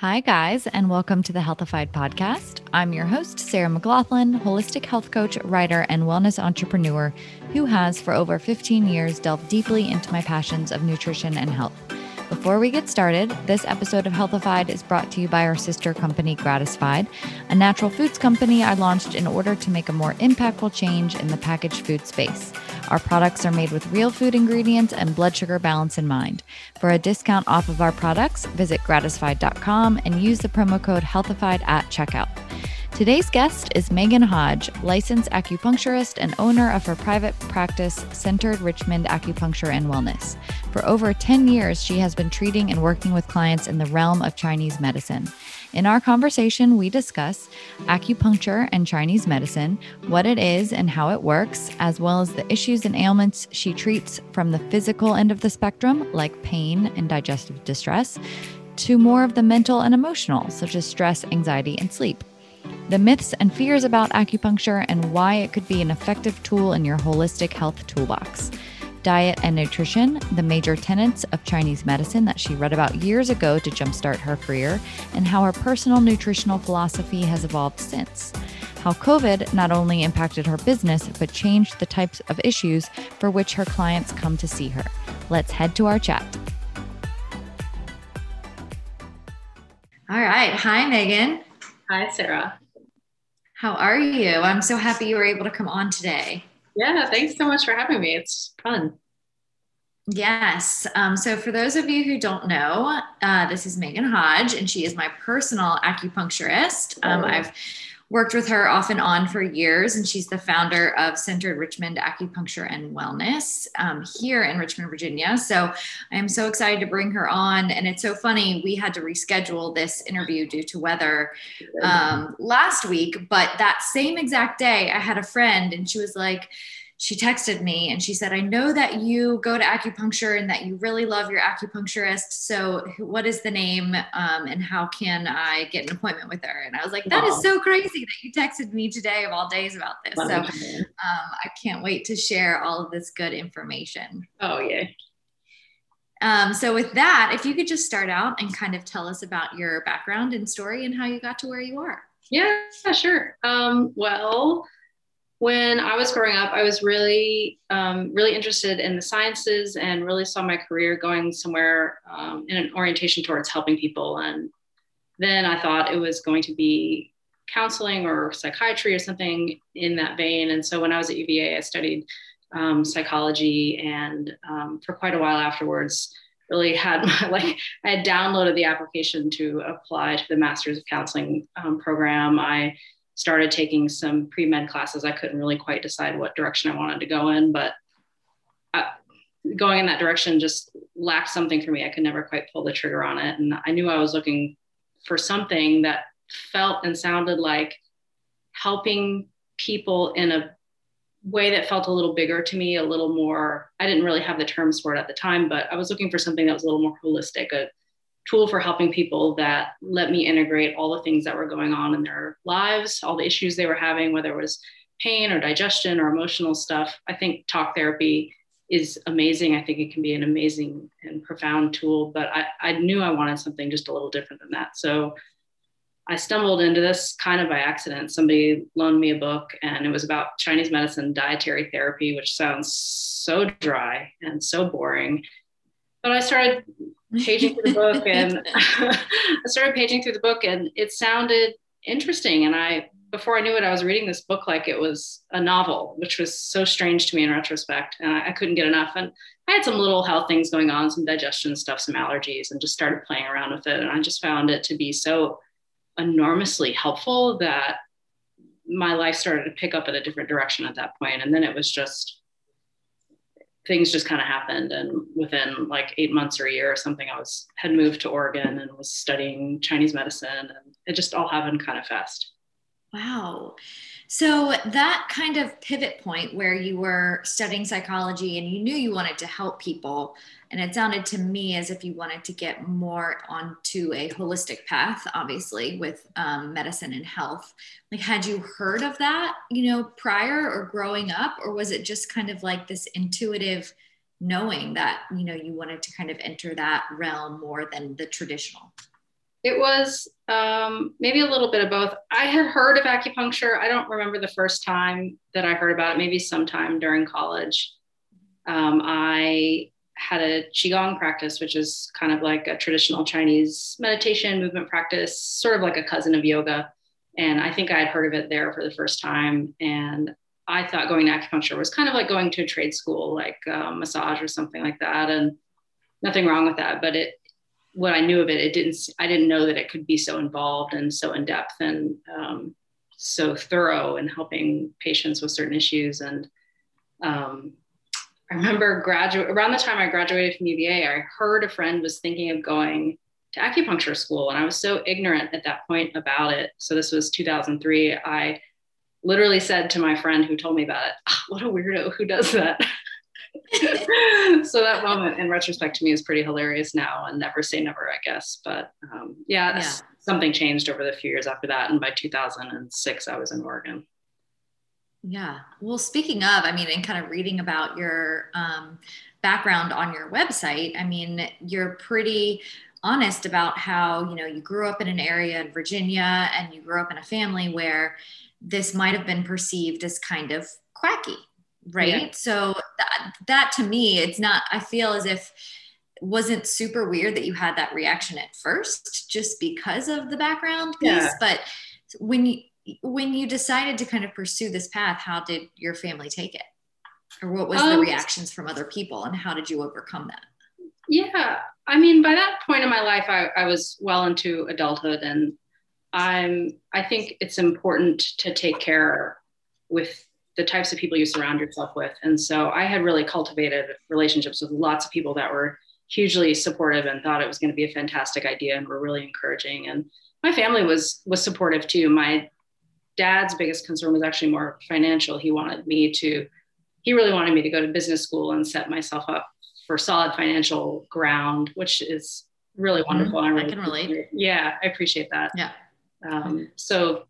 Hi, guys, and welcome to the Healthified podcast. I'm your host, Sarah McLaughlin, holistic health coach, writer, and wellness entrepreneur who has, for over 15 years, delved deeply into my passions of nutrition and health. Before we get started, this episode of Healthified is brought to you by our sister company, Gratisfied, a natural foods company I launched in order to make a more impactful change in the packaged food space. Our products are made with real food ingredients and blood sugar balance in mind. For a discount off of our products, visit gratisfied.com and use the promo code Healthified at checkout. Today's guest is Maegan Hodge, licensed acupuncturist and owner of her private practice, Centered Richmond Acupuncture and Wellness. For over 10 years, she has been treating and working with clients in the realm of Chinese medicine. In our conversation, we discuss acupuncture and Chinese medicine, what it is and how it works, as well as the issues and ailments she treats from the physical end of the spectrum, like pain and digestive distress, to more of the mental and emotional, such as stress, anxiety, and sleep the myths and fears about acupuncture, and why it could be an effective tool in your holistic health toolbox. Diet and nutrition, the major tenets of Chinese medicine that she read about years ago to jumpstart her career, and how her personal nutritional philosophy has evolved since. How COVID not only impacted her business, but changed the types of issues for which her clients come to see her. Let's head to our chat. All right. Hi, Maegan. Hi, Sarah. How are you? I'm so happy you were able to come on today. Yeah, thanks so much for having me. It's fun. Yes. Um, so, for those of you who don't know, uh, this is Maegan Hodge, and she is my personal acupuncturist. Um, oh. I've worked with her off and on for years, and she's the founder of Centered Richmond Acupuncture and Wellness um, here in Richmond, Virginia. So I am so excited to bring her on. And it's so funny, we had to reschedule this interview due to weather um, last week, but that same exact day, I had a friend, and she was like, she texted me and she said, I know that you go to acupuncture and that you really love your acupuncturist. So, what is the name um, and how can I get an appointment with her? And I was like, That wow. is so crazy that you texted me today of all days about this. so, um, I can't wait to share all of this good information. Oh, yeah. Um, so, with that, if you could just start out and kind of tell us about your background and story and how you got to where you are. Yeah, sure. Um, well, when I was growing up, I was really, um, really interested in the sciences and really saw my career going somewhere um, in an orientation towards helping people. And then I thought it was going to be counseling or psychiatry or something in that vein. And so when I was at UVA, I studied um, psychology and um, for quite a while afterwards, really had my, like I had downloaded the application to apply to the Masters of Counseling um, program. I started taking some pre med classes. I couldn't really quite decide what direction I wanted to go in, but I, going in that direction just lacked something for me. I could never quite pull the trigger on it. And I knew I was looking for something that felt and sounded like helping people in a way that felt a little bigger to me, a little more. I didn't really have the terms for it at the time, but I was looking for something that was a little more holistic, a, tool for helping people that let me integrate all the things that were going on in their lives, all the issues they were having, whether it was pain or digestion or emotional stuff. I think talk therapy is amazing. I think it can be an amazing and profound tool, but I, I knew I wanted something just a little different than that. So I stumbled into this kind of by accident. Somebody loaned me a book and it was about Chinese medicine dietary therapy, which sounds so dry and so boring. But I started paging through the book and I started paging through the book and it sounded interesting. And I, before I knew it, I was reading this book like it was a novel, which was so strange to me in retrospect. And I, I couldn't get enough. And I had some little health things going on, some digestion stuff, some allergies, and just started playing around with it. And I just found it to be so enormously helpful that my life started to pick up in a different direction at that point. And then it was just things just kind of happened and within like eight months or a year or something i was had moved to oregon and was studying chinese medicine and it just all happened kind of fast wow. So that kind of pivot point where you were studying psychology and you knew you wanted to help people and it sounded to me as if you wanted to get more onto a holistic path obviously with um, medicine and health like had you heard of that you know prior or growing up or was it just kind of like this intuitive knowing that you know you wanted to kind of enter that realm more than the traditional it was um, maybe a little bit of both. I had heard of acupuncture. I don't remember the first time that I heard about it, maybe sometime during college. Um, I had a Qigong practice, which is kind of like a traditional Chinese meditation movement practice, sort of like a cousin of yoga. And I think I had heard of it there for the first time. And I thought going to acupuncture was kind of like going to a trade school, like uh, massage or something like that. And nothing wrong with that. But it, what I knew of it, it didn't, I didn't know that it could be so involved and so in depth and um, so thorough in helping patients with certain issues. And um, I remember graduate around the time I graduated from UVA, I heard a friend was thinking of going to acupuncture school, and I was so ignorant at that point about it. So this was 2003. I literally said to my friend who told me about it, oh, "What a weirdo! Who does that?" so that moment, in retrospect, to me is pretty hilarious now, and never say never, I guess. But um, yeah, yeah, something changed over the few years after that, and by 2006, I was in Oregon. Yeah. Well, speaking of, I mean, and kind of reading about your um, background on your website, I mean, you're pretty honest about how, you know, you grew up in an area in Virginia and you grew up in a family where this might have been perceived as kind of quacky, right? Yeah. So that, that to me, it's not, I feel as if wasn't super weird that you had that reaction at first just because of the background piece, yeah. but when you when you decided to kind of pursue this path, how did your family take it? Or what was um, the reactions from other people and how did you overcome that? Yeah. I mean, by that point in my life, I, I was well into adulthood and I'm, I think it's important to take care with the types of people you surround yourself with. And so I had really cultivated relationships with lots of people that were hugely supportive and thought it was going to be a fantastic idea and were really encouraging. And my family was was supportive too. My dad's biggest concern was actually more financial. He wanted me to, he really wanted me to go to business school and set myself up for solid financial ground, which is really mm-hmm. wonderful. Mm-hmm. I, really I can relate. Yeah, I appreciate that. Yeah. Um, so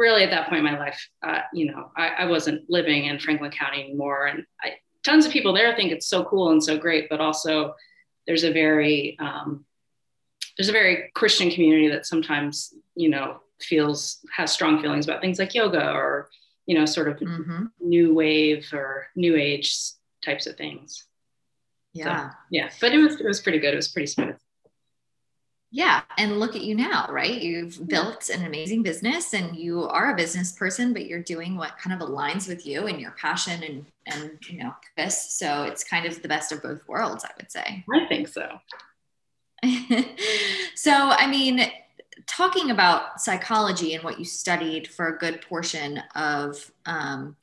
really at that point in my life, uh, you know, I, I, wasn't living in Franklin County anymore. And I, tons of people there think it's so cool and so great, but also there's a very, um, there's a very Christian community that sometimes, you know, feels has strong feelings about things like yoga or you know sort of mm-hmm. new wave or new age types of things yeah so, yeah but it was it was pretty good it was pretty smooth yeah and look at you now right? You've built an amazing business and you are a business person but you're doing what kind of aligns with you and your passion and and you know this so it's kind of the best of both worlds i would say. I think so. So i mean talking about psychology and what you studied for a good portion of um,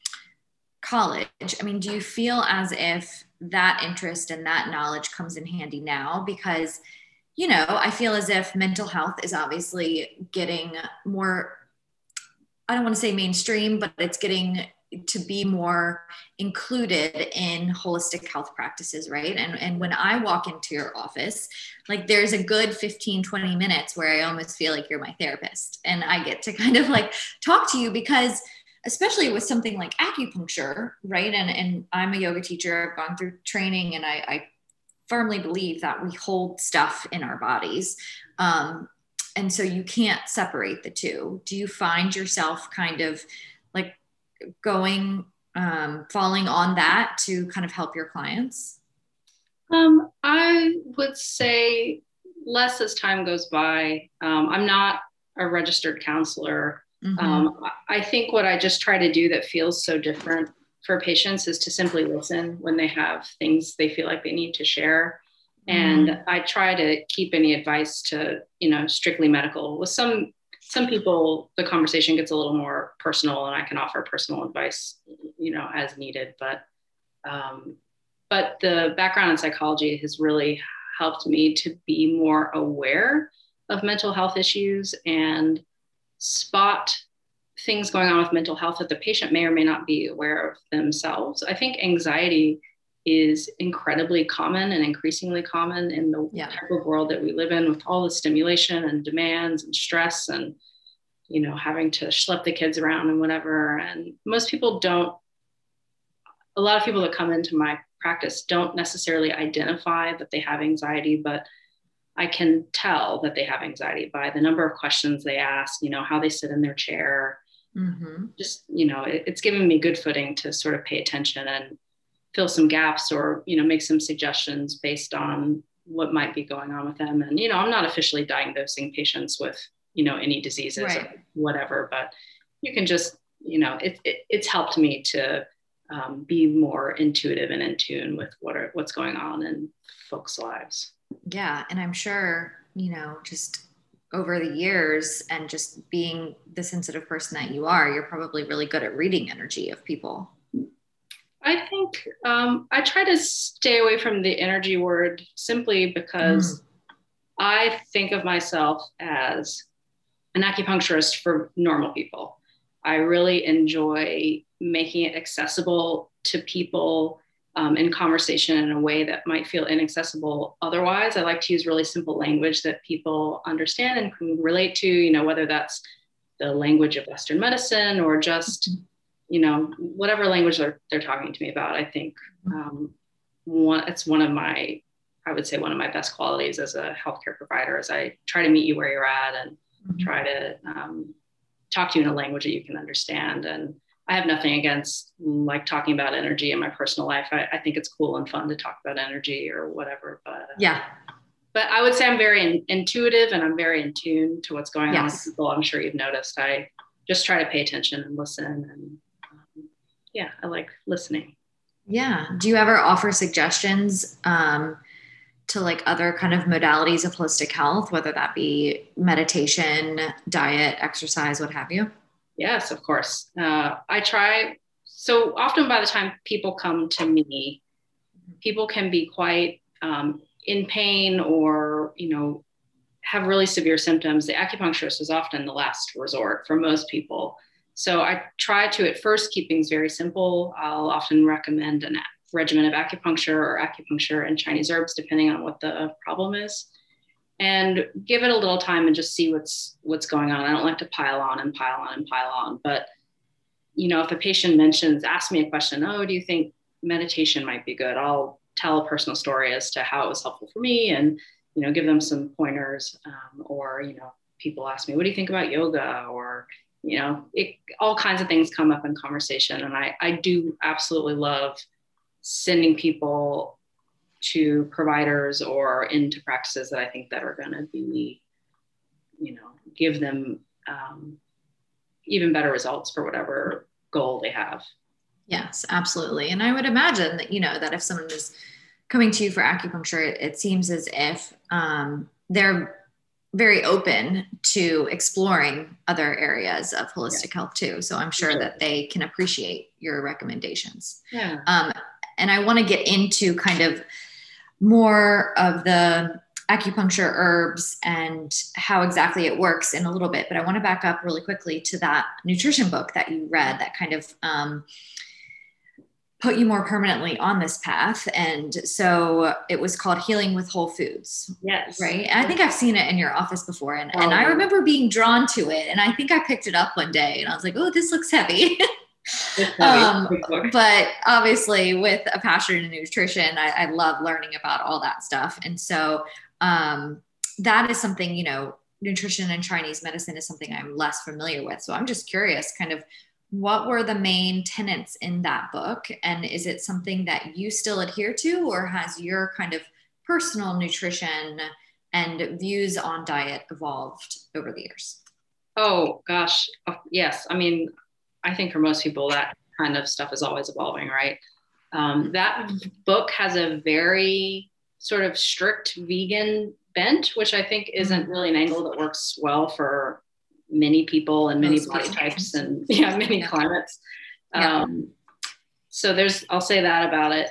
college, I mean, do you feel as if that interest and that knowledge comes in handy now? Because, you know, I feel as if mental health is obviously getting more, I don't want to say mainstream, but it's getting to be more included in holistic health practices right? And and when i walk into your office like there's a good 15 20 minutes where i almost feel like you're my therapist. And i get to kind of like talk to you because especially with something like acupuncture right? And and i'm a yoga teacher. I've gone through training and i, I firmly believe that we hold stuff in our bodies um, and so you can't separate the two do you find yourself kind of like going um, falling on that to kind of help your clients? Um, I would say less as time goes by. Um, I'm not a registered counselor. Mm-hmm. Um, I think what I just try to do that feels so different for patients is to simply listen when they have things they feel like they need to share. Mm-hmm. And I try to keep any advice to, you know, strictly medical with some some people the conversation gets a little more personal and i can offer personal advice you know as needed but um, but the background in psychology has really helped me to be more aware of mental health issues and spot things going on with mental health that the patient may or may not be aware of themselves i think anxiety is incredibly common and increasingly common in the yeah. type of world that we live in with all the stimulation and demands and stress and you know having to schlep the kids around and whatever and most people don't a lot of people that come into my practice don't necessarily identify that they have anxiety but I can tell that they have anxiety by the number of questions they ask, you know, how they sit in their chair. Mm-hmm. Just, you know, it, it's given me good footing to sort of pay attention and fill some gaps or, you know, make some suggestions based on what might be going on with them. And, you know, I'm not officially diagnosing patients with, you know, any diseases right. or whatever, but you can just, you know, it, it it's helped me to um, be more intuitive and in tune with what are, what's going on in folks' lives. Yeah. And I'm sure, you know, just over the years and just being the sensitive person that you are, you're probably really good at reading energy of people. I think um, I try to stay away from the energy word simply because mm. I think of myself as an acupuncturist for normal people. I really enjoy making it accessible to people um, in conversation in a way that might feel inaccessible otherwise. I like to use really simple language that people understand and can relate to, you know, whether that's the language of Western medicine or just, you know, whatever language they're, they're talking to me about. I think um, one, it's one of my, I would say one of my best qualities as a healthcare provider is I try to meet you where you're at and mm-hmm. try to um, talk to you in a language that you can understand. And I have nothing against like talking about energy in my personal life. I, I, think it's cool and fun to talk about energy or whatever. But uh, yeah, but I would say I'm very in, intuitive and I'm very in tune to what's going yes. on with people. I'm sure you've noticed. I just try to pay attention and listen. And um, yeah, I like listening. Yeah. Do you ever offer suggestions um, to like other kind of modalities of holistic health, whether that be meditation, diet, exercise, what have you? Yes, of course. Uh, I try. So often, by the time people come to me, people can be quite um, in pain or, you know, have really severe symptoms. The acupuncturist is often the last resort for most people. So I try to at first keep things very simple. I'll often recommend a regimen of acupuncture or acupuncture and Chinese herbs, depending on what the problem is and give it a little time and just see what's what's going on. I don't like to pile on and pile on and pile on, but you know, if a patient mentions, ask me a question, oh, do you think meditation might be good? I'll tell a personal story as to how it was helpful for me and you know, give them some pointers. Um, or you know, people ask me, what do you think about yoga? Or you know, it all kinds of things come up in conversation, and I I do absolutely love sending people to providers or into practices that I think that are going to be, you know, give them um, even better results for whatever goal they have. Yes, absolutely. And I would imagine that, you know, that if someone is coming to you for acupuncture, it, it seems as if um, they're very open to exploring other areas of holistic yeah. health too. So I'm sure, that they can appreciate your recommendations. Yeah. Um, and I want to get into kind of more of the acupuncture herbs and how exactly it works in a little bit. But I want to back up really quickly to that nutrition book that you read that kind of um, put you more permanently on this path. And so it was called Healing with Whole Foods. Yes. Right. And I think I've seen it in your office before. And, oh, and I remember being drawn to it. And I think I picked it up one day and I was like, oh, this looks heavy. um, but obviously, with a passion in nutrition, I, I, love learning about all that stuff. And so um, that is something, you know, nutrition and Chinese medicine is something I'm less familiar with. So I'm just curious, kind of, what were the main tenets in that book? And is it something that you still adhere to, or has your kind of personal nutrition and views on diet evolved over the years? Oh, gosh. Oh, yes. I mean, I think for most people, that kind of stuff is always evolving, right? Um, that book has a very sort of strict vegan bent, which I think isn't really an angle that works well for many people and many body types and yeah, many yeah. climates. Yeah. Um, so there's, I'll say that about it.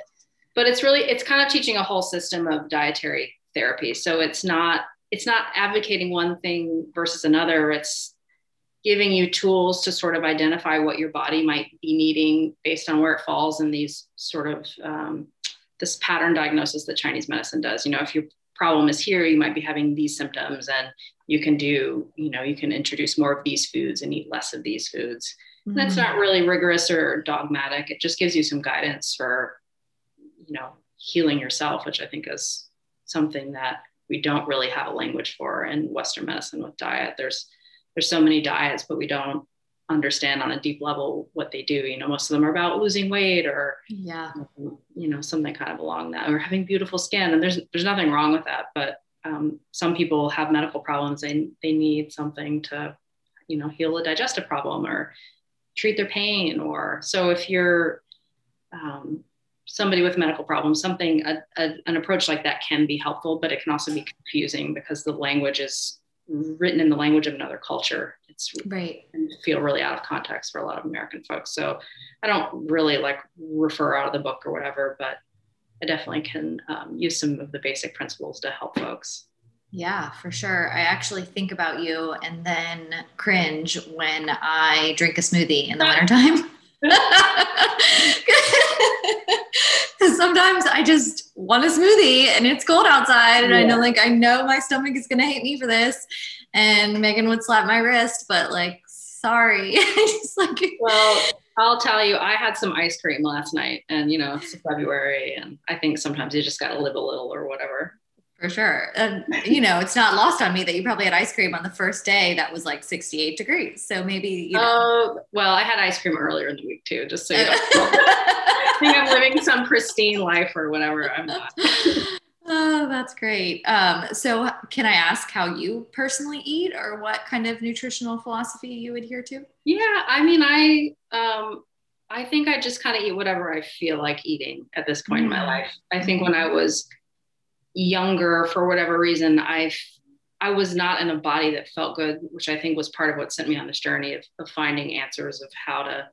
But it's really, it's kind of teaching a whole system of dietary therapy. So it's not, it's not advocating one thing versus another. It's giving you tools to sort of identify what your body might be needing based on where it falls in these sort of um, this pattern diagnosis that Chinese medicine does. You know, if your problem is here, you might be having these symptoms, and you can do, you know, you can introduce more of these foods and eat less of these foods. Mm-hmm. That's not really rigorous or dogmatic. It just gives you some guidance for, you know, healing yourself, which I think is something that we don't really have a language for in Western medicine with diet. There's there's so many diets, but we don't understand on a deep level what they do. You know, most of them are about losing weight or yeah, you know, something kind of along that, or having beautiful skin. And there's there's nothing wrong with that, but um, some people have medical problems and they need something to, you know, heal a digestive problem or treat their pain. Or so if you're um, somebody with medical problems, something a, a, an approach like that can be helpful, but it can also be confusing because the language is written in the language of another culture. It's right and feel really out of context for a lot of American folks. So I don't really like refer out of the book or whatever, but I definitely can um, use some of the basic principles to help folks. Yeah, for sure. I actually think about you and then cringe when I drink a smoothie in the wintertime. Sometimes I just want a smoothie and it's cold outside, and yeah. I know, like, I know my stomach is going to hate me for this. And Maegan would slap my wrist, but like, sorry. just like, well, I'll tell you, I had some ice cream last night, and you know, it's February, and I think sometimes you just got to live a little or whatever. For sure. And, you know, it's not lost on me that you probably had ice cream on the first day that was like 68 degrees. So maybe, you know. Oh, well, I had ice cream earlier in the week too, just so you know. think I'm living some pristine life or whatever. I'm not. Oh, that's great. Um, so, can I ask how you personally eat, or what kind of nutritional philosophy you adhere to? Yeah, I mean, I um, I think I just kind of eat whatever I feel like eating at this point mm-hmm. in my mm. life. I think when I was younger, for whatever reason, I I was not in a body that felt good, which I think was part of what sent me on this journey of, of finding answers of how to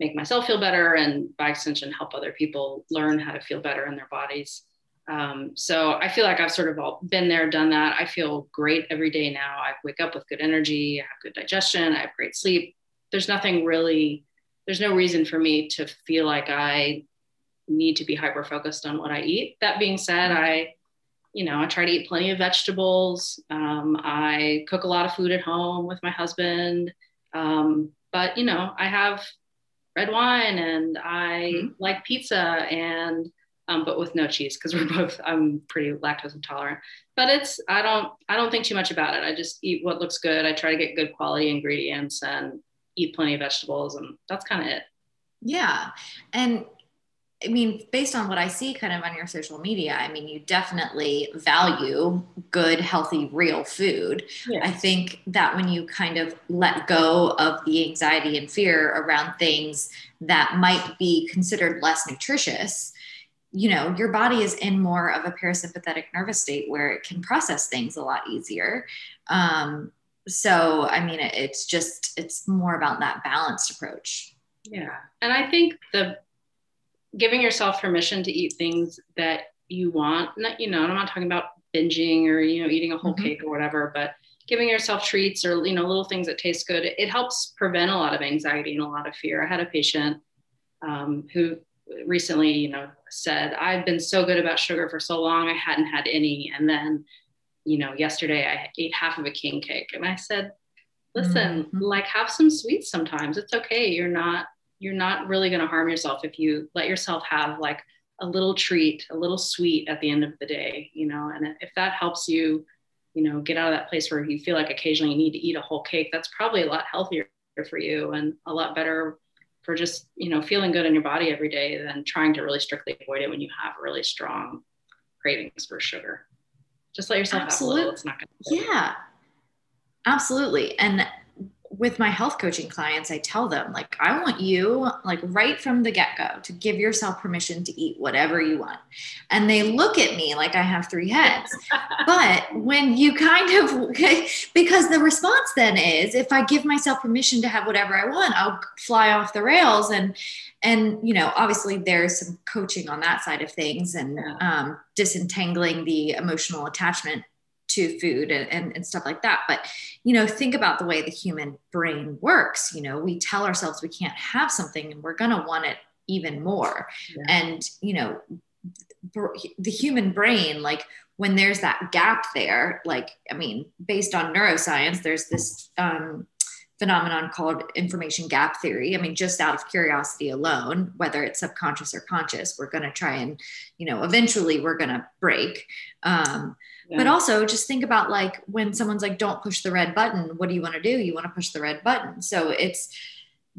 make myself feel better and by extension help other people learn how to feel better in their bodies. Um, so I feel like I've sort of all been there, done that. I feel great every day now. I wake up with good energy, I have good digestion, I have great sleep. There's nothing really, there's no reason for me to feel like I need to be hyper focused on what I eat. That being said, I, you know, I try to eat plenty of vegetables. Um, I cook a lot of food at home with my husband. Um, but, you know, I have red wine and I mm-hmm. like pizza and um, but with no cheese because we're both I'm pretty lactose intolerant. But it's I don't I don't think too much about it. I just eat what looks good. I try to get good quality ingredients and eat plenty of vegetables, and that's kind of it. Yeah, and I mean, based on what I see kind of on your social media, I mean, you definitely value good, healthy, real food. Yes. I think that when you kind of let go of the anxiety and fear around things that might be considered less nutritious, you know your body is in more of a parasympathetic nervous state where it can process things a lot easier um, so i mean it's just it's more about that balanced approach yeah and i think the giving yourself permission to eat things that you want not, you know i'm not talking about binging or you know eating a whole mm-hmm. cake or whatever but giving yourself treats or you know little things that taste good it, helps prevent a lot of anxiety and a lot of fear i had a patient um, who recently, you know, said, I've been so good about sugar for so long, I hadn't had any. And then, you know, yesterday I ate half of a king cake. And I said, listen, mm-hmm. like have some sweets sometimes. It's okay. You're not, you're not really going to harm yourself if you let yourself have like a little treat, a little sweet at the end of the day, you know, and if that helps you, you know, get out of that place where you feel like occasionally you need to eat a whole cake, that's probably a lot healthier for you and a lot better for just you know feeling good in your body every day than trying to really strictly avoid it when you have really strong cravings for sugar. Just let yourself absolutely. have a little it's not gonna yeah. Absolutely. And with my health coaching clients, I tell them, like, I want you, like, right from the get go, to give yourself permission to eat whatever you want. And they look at me like I have three heads. but when you kind of, because the response then is, if I give myself permission to have whatever I want, I'll fly off the rails. And, and, you know, obviously there's some coaching on that side of things and um, disentangling the emotional attachment to food and, and, and, stuff like that. But, you know, think about the way the human brain works. You know, we tell ourselves we can't have something and we're going to want it even more. Yeah. And, you know, the human brain, like when there's that gap there, like, I mean, based on neuroscience, there's this, um, phenomenon called information gap theory. I mean, just out of curiosity alone, whether it's subconscious or conscious, we're going to try and, you know, eventually we're going to break. Um, yeah. but also just think about like when someone's like don't push the red button what do you want to do? You want to push the red button. So it's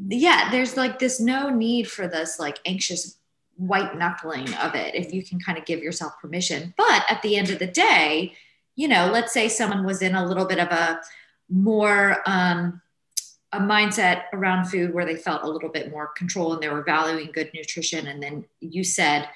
yeah there's like this no need for this like anxious white knuckling of it if you can kind of give yourself permission. But at the end of the day you know let's say someone was in a little bit of a more um a mindset around food where they felt a little bit more control and they were valuing good nutrition and then you said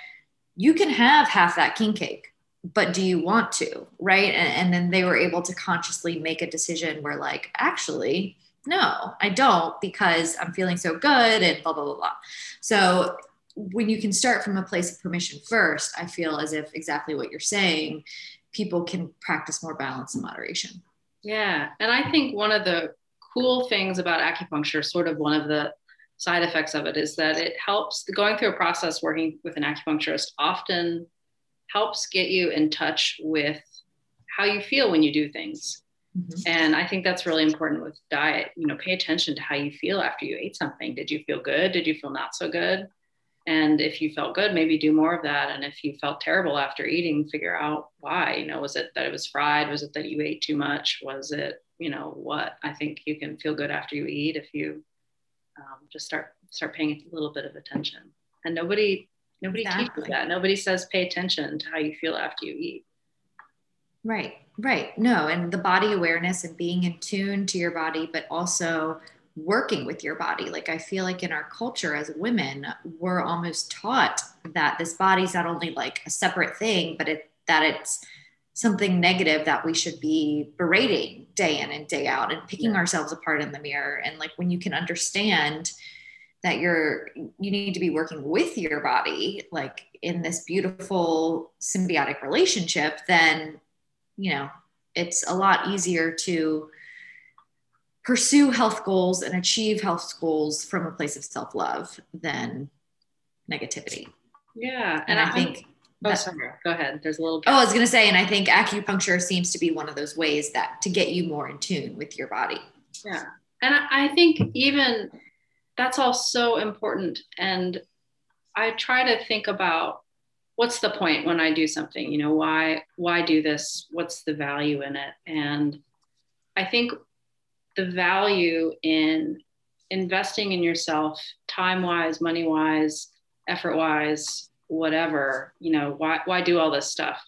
you can have half that king cake but do you want to right? And, and, then they were able to consciously make a decision where like actually no i don't because i'm feeling so good and blah blah blah blah. So when you can start from a place of permission first i feel as if exactly what you're saying people can practice more balance and moderation. Yeah. And i think one of the cool things about acupuncture sort of one of the side effects of it is that it helps going through a process working with an acupuncturist often helps get you in touch with how you feel when you do things. Mm-hmm. And I think that's really important with diet. You know, pay attention to how you feel after you ate something. Did you feel good? Did you feel not so good? And if you felt good, maybe do more of that. And if you felt terrible after eating, figure out why. You know, was it that it was fried? Was it that you ate too much? Was it, you know, what? I think you can feel good after you eat if you um, just start start paying a little bit of attention. And nobody Nobody exactly. teaches that. Nobody says pay attention to how you feel after you eat. Right, right. No, and the body awareness and being in tune to your body, but also working with your body. Like I feel like in our culture as women, we're almost taught that this body's not only like a separate thing, but it that it's something negative that we should be berating day in and day out and picking yeah. ourselves apart in the mirror. And like when you can understand that you're you need to be working with your body like in this beautiful symbiotic relationship then you know it's a lot easier to pursue health goals and achieve health goals from a place of self-love than negativity. Yeah and, and i, I think oh that, sorry go ahead there's a little oh i was going to say and i think acupuncture seems to be one of those ways that to get you more in tune with your body. Yeah and i think even that's all so important. And I try to think about what's the point when I do something, you know, why, why do this? What's the value in it? And I think the value in investing in yourself, time wise, money wise, effort wise, whatever, you know, why, why do all this stuff?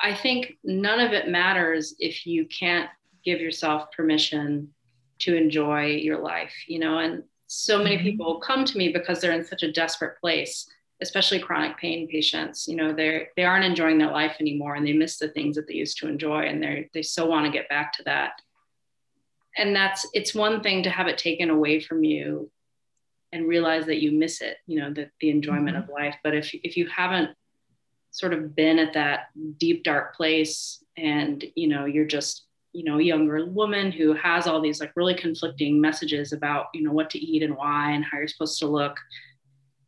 I think none of it matters if you can't give yourself permission to enjoy your life, you know, and so many mm-hmm. people come to me because they're in such a desperate place especially chronic pain patients you know they're they aren't enjoying their life anymore and they miss the things that they used to enjoy and they they so want to get back to that and that's it's one thing to have it taken away from you and realize that you miss it you know that the enjoyment mm-hmm. of life but if if you haven't sort of been at that deep dark place and you know you're just you know younger woman who has all these like really conflicting messages about you know what to eat and why and how you're supposed to look.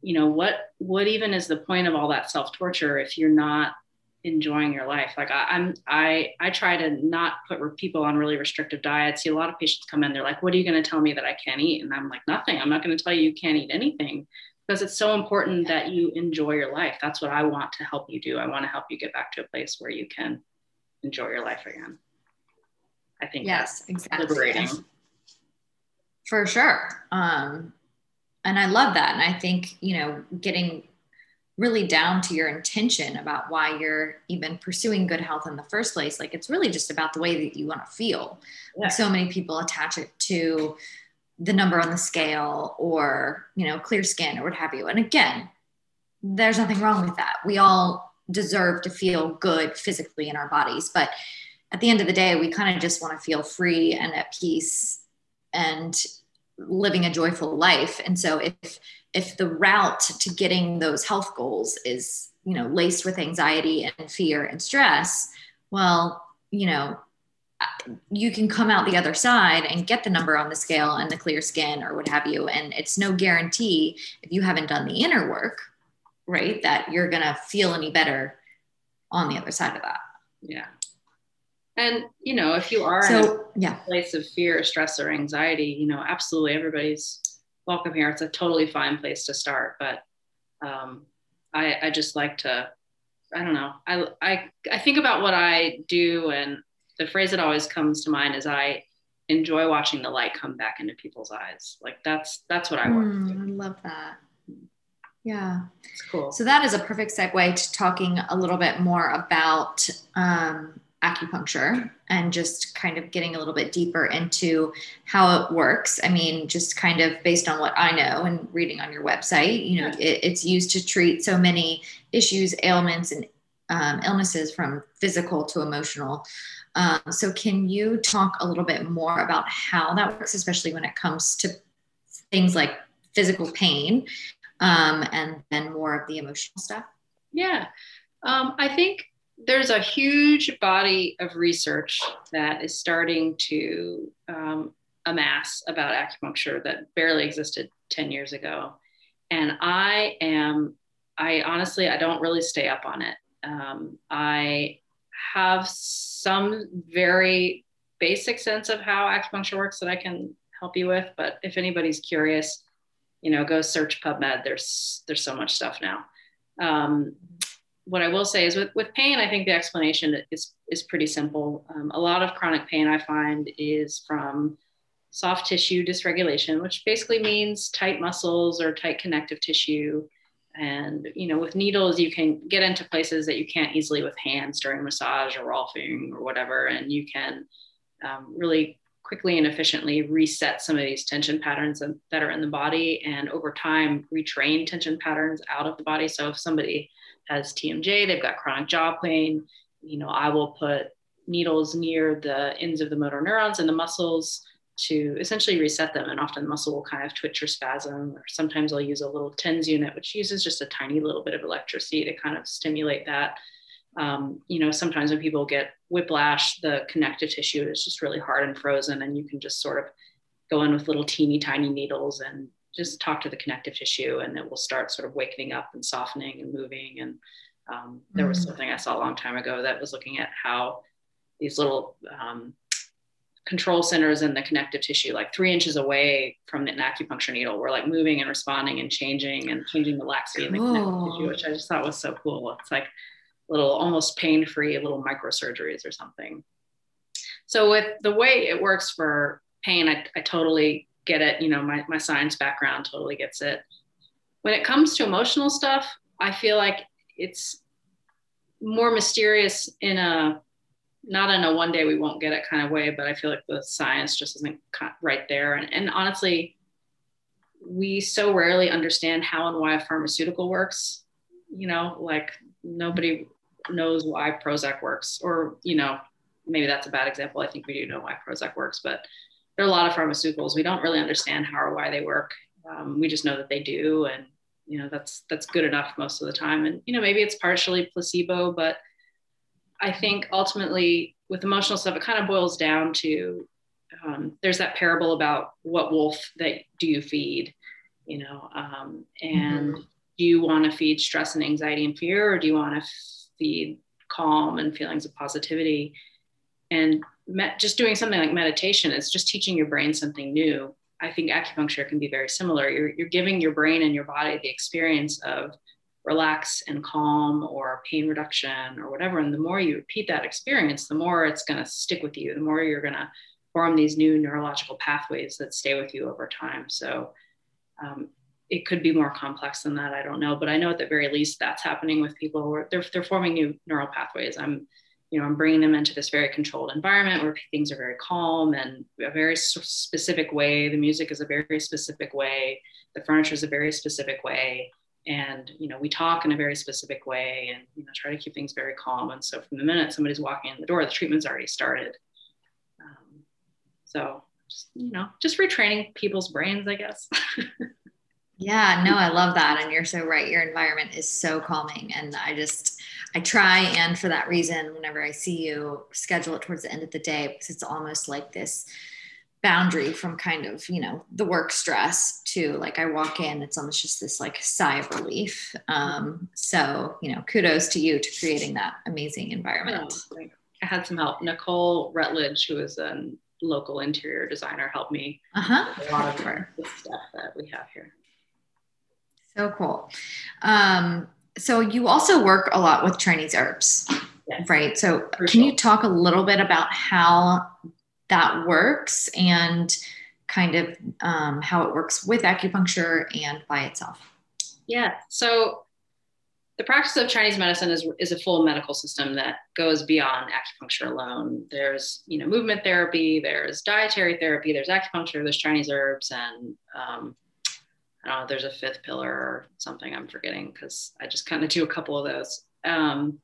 You know what what even is the point of all that self torture if you're not enjoying your life? Like I, i'm i i try to not put people on really restrictive diets. See a lot of patients come in they're like what are you going to tell me that i can't eat? And i'm like nothing. I'm not going to tell you you can't eat anything because it's so important that you enjoy your life. That's what i want to help you do. I want to help you get back to a place where you can enjoy your life again I think yes, exactly. liberating. For sure. Um, and I love that. And I think, you know, getting really down to your intention about why you're even pursuing good health in the first place. Like it's really just about the way that you want to feel. Yeah. So many people attach it to the number on the scale or, you know, clear skin or what have you. And again, there's nothing wrong with that. We all deserve to feel good physically in our bodies, but at the end of the day, we kind of just want to feel free and at peace and living a joyful life. And so if if the route to getting those health goals is, you know, laced with anxiety and fear and stress, well, you know, you can come out the other side and get the number on the scale and the clear skin or what have you. And it's no guarantee if you haven't done the inner work, right, that you're going to feel any better on the other side of that. Yeah. And you know, if you are so, in a yeah. place of fear, stress, or anxiety, you know, absolutely everybody's welcome here. It's a totally fine place to start. But um, I, I just like to I don't know. I, I, I think about what I do, and the phrase that always comes to mind is I enjoy watching the light come back into people's eyes. Like that's that's what I work. Mm, I love that. Yeah. It's cool. So that is a perfect segue to talking a little bit more about um, acupuncture and just kind of getting a little bit deeper into how it works. I mean, just kind of based on what I know and reading on your website, you know, it, it's used to treat so many issues, ailments, and um, illnesses from physical to emotional. Um, so, can you talk a little bit more about how that works, especially when it comes to things like physical pain um, and then more of the emotional stuff? Yeah. Um, I think there's a huge body of research that is starting to um, amass about acupuncture that barely existed 10 years ago. And I am, I honestly, I don't really stay up on it. Um, I have some very basic sense of how acupuncture works that I can help you with. But if anybody's curious, you know, go search PubMed. There's there's so much stuff now. Um, what I will say is with, with pain, I think the explanation is, is pretty simple. Um, a lot of chronic pain I find is from soft tissue dysregulation, which basically means tight muscles or tight connective tissue. And, you know, with needles, you can get into places that you can't easily with hands during massage or rolfing or whatever. And you can um, really quickly and efficiently reset some of these tension patterns that are in the body and over time retrain tension patterns out of the body. So if somebody has TMJ, they've got chronic jaw pain. You know, I will put needles near the ends of the motor neurons and the muscles to essentially reset them. And often the muscle will kind of twitch or spasm, or sometimes I'll use a little TENS unit, which uses just a tiny little bit of electricity to kind of stimulate that. Um, you know, sometimes when people get whiplash, the connective tissue is just really hard and frozen, and you can just sort of go in with little teeny tiny needles and just talk to the connective tissue and it will start sort of wakening up and softening and moving. And um, there was mm. something I saw a long time ago that was looking at how these little um, control centers in the connective tissue, like three inches away from an acupuncture needle, were like moving and responding and changing and changing the laxity in the connective tissue, which I just thought was so cool. It's like little almost pain-free little microsurgeries or something. So with the way it works for pain, I, I totally get it. You know, my, my science background totally gets it. When it comes to emotional stuff, I feel like it's more mysterious in a not in a one day we won't get it kind of way, but I feel like the science just isn't right there. And, and honestly, we so rarely understand how and why a pharmaceutical works. You know, like nobody knows why Prozac works, or, you know, maybe that's a bad example. I think we do know why Prozac works, but there are a lot of pharmaceuticals. We don't really understand how or why they work. Um, we just know that they do, and you know that's that's good enough most of the time. And you know maybe it's partially placebo, but I think ultimately with emotional stuff, it kind of boils down to um, there's that parable about what wolf that do you feed, you know, um, and mm-hmm. do you want to feed stress and anxiety and fear, or do you want to feed calm and feelings of positivity? And just doing something like meditation is just teaching your brain something new. I think acupuncture can be very similar. You're, you're giving your brain and your body the experience of relax and calm or pain reduction or whatever. And the more you repeat that experience, the more it's going to stick with you, the more you're going to form these new neurological pathways that stay with you over time. So um, it could be more complex than that. I don't know, but I know at the very least that's happening with people where they're, they're forming new neural pathways. I'm you know, I'm bringing them into this very controlled environment where things are very calm and a very specific way. The music is a very specific way. The furniture is a very specific way. And, you know, we talk in a very specific way and, you know, try to keep things very calm. And so from the minute somebody's walking in the door, the treatment's already started. Um, so, just, you know, just retraining people's brains, I guess. yeah, no, I love that. And you're so right. Your environment is so calming. And I just, I try, and for that reason, whenever I see you, schedule it towards the end of the day because it's almost like this boundary from kind of you know the work stress to like I walk in, it's almost just this like sigh of relief. Um, so you know, kudos to you to creating that amazing environment. Oh, I had some help. Nicole Rutledge, who is a local interior designer, helped me uh-huh. a lot of the stuff that we have here. So cool. Um, so you also work a lot with Chinese herbs, Yes. right? So can you talk a little bit about how that works and kind of um, how it works with acupuncture and by itself? Yeah. So the practice of Chinese medicine is, is a full medical system that goes beyond acupuncture alone. There's, you know, movement therapy, there's dietary therapy, there's acupuncture, there's Chinese herbs, and um, I there's a fifth pillar or something I'm forgetting because I just kind of do a couple of those. Um,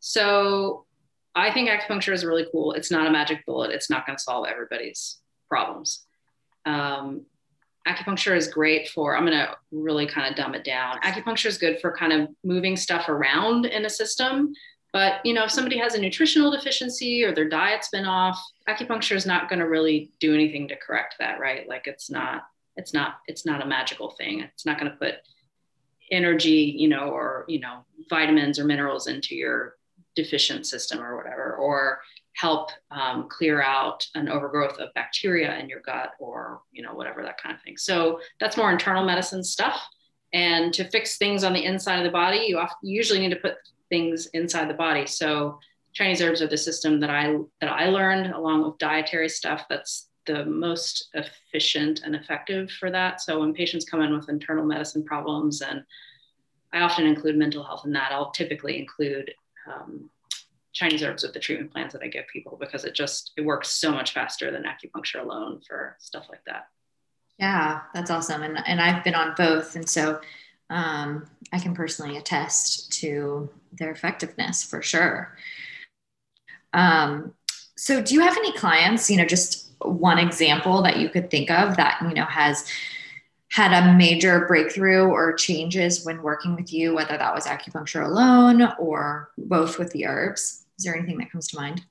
so I think acupuncture is really cool. It's not a magic bullet. It's not going to solve everybody's problems. Um, acupuncture is great for i'm going to really kind of dumb it down acupuncture is good for kind of moving stuff around in a system but you know if somebody has a nutritional deficiency or their diet's been off acupuncture is not going to really do anything to correct that right like it's not it's not it's not a magical thing. It's not going to put energy you know or you know vitamins or minerals into your deficient system or whatever or help um, clear out an overgrowth of bacteria in your gut or you know whatever that kind of thing. So that's more internal medicine stuff. And to fix things on the inside of the body you, often, you usually need to put things inside the body. So chinese herbs are the system that i that i learned along with dietary stuff that's the most efficient and effective for that so when patients come in with internal medicine problems and i often include mental health in that i'll typically include um, Chinese herbs with the treatment plans that I give people because it just it works so much faster than acupuncture alone for stuff like that. Yeah, that's awesome. And and I've been on both, and so um, I can personally attest to their effectiveness for sure. Um, so, do you have any clients? You know, just one example that you could think of that you know has had a major breakthrough or changes when working with you, whether that was acupuncture alone or both with the herbs? Is there anything that comes to mind?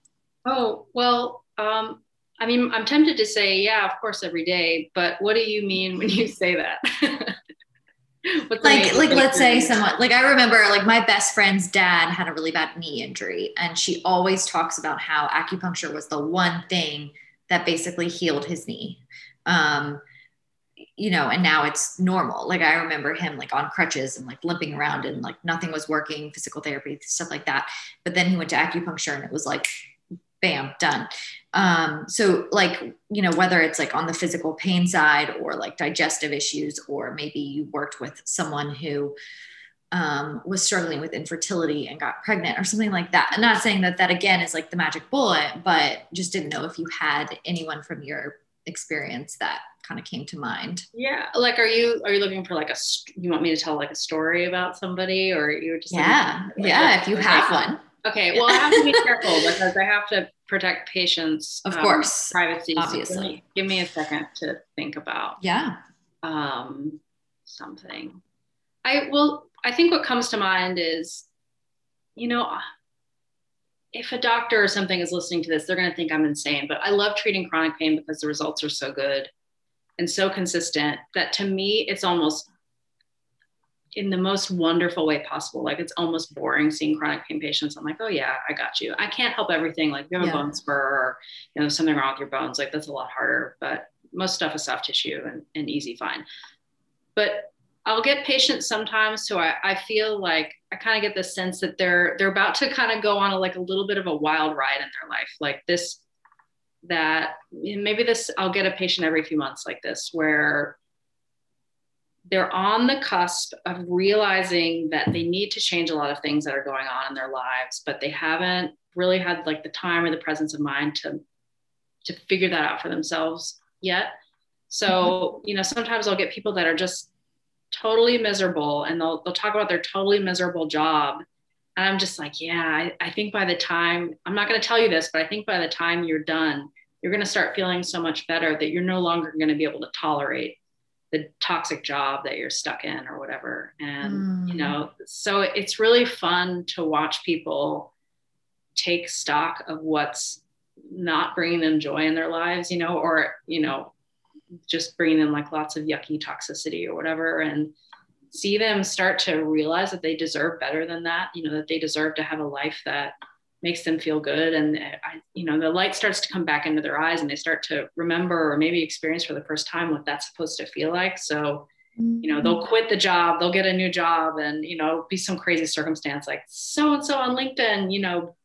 Oh well, um, I mean, I'm tempted to say, yeah, of course, every day. But what do you mean when you say that? What's like like let's say someone like i remember like my best friend's dad had a really bad knee injury and she always talks about how acupuncture was the one thing that basically healed his knee. Um you know and now it's normal. Like i remember him like on crutches and like limping around and like nothing was working physical therapy stuff like that. But then he went to acupuncture and it was like bam done. Um so like you know whether it's like on the physical pain side or like digestive issues or maybe you worked with someone who um, was struggling with infertility and got pregnant or something like that i'm not saying that that again is like the magic bullet but just didn't know if you had anyone from your experience that kind of came to mind Yeah, like, are you are you looking for like a? You want me to tell like a story about somebody, or you're just yeah like, yeah if you okay. have one Okay, well, I have to be careful because I have to protect patients' Of um, course, privacy. So obviously. give, me, give me a second to think about yeah um, something. I will. I think what comes to mind is, you know, if a doctor or something is listening to this, they're going to think I'm insane. But I love treating chronic pain because the results are so good and so consistent that to me, it's almost in the most wonderful way possible. Like it's almost boring seeing chronic pain patients. I'm like, oh yeah, I got you. I can't help everything. Like if you have Yeah. a bone spur or you know something wrong with your bones, like that's a lot harder. But most stuff is soft tissue and, and easy fine. But I'll get patients sometimes who I, I feel like I kind of get the sense that they're they're about to kind of go on a like a little bit of a wild ride in their life. Like this that maybe this I'll get a patient every few months like this where they're on the cusp of realizing that they need to change a lot of things that are going on in their lives, but they haven't really had like the time or the presence of mind to to figure that out for themselves yet. So, mm-hmm. you know, sometimes I'll get people that are just totally miserable and they'll they'll talk about their totally miserable job. And I'm just like, yeah, I, I think by the time I'm not going to tell you this, but I think by the time you're done, you're going to start feeling so much better that you're no longer going to be able to tolerate the toxic job that you're stuck in or whatever. And, you Mm. know, so it's really fun to watch people take stock of what's not bringing them joy in their lives, you know, or, you know, just bringing in like lots of yucky toxicity or whatever. And, see them start to realize that they deserve better than that you know that they deserve to have a life that makes them feel good and eh, I, you know the light starts to come back into their eyes and they start to remember or maybe experience for the first time what that's supposed to feel like so you know they'll quit the job they'll get a new job and you know be some crazy circumstance like so and so on linkedin you know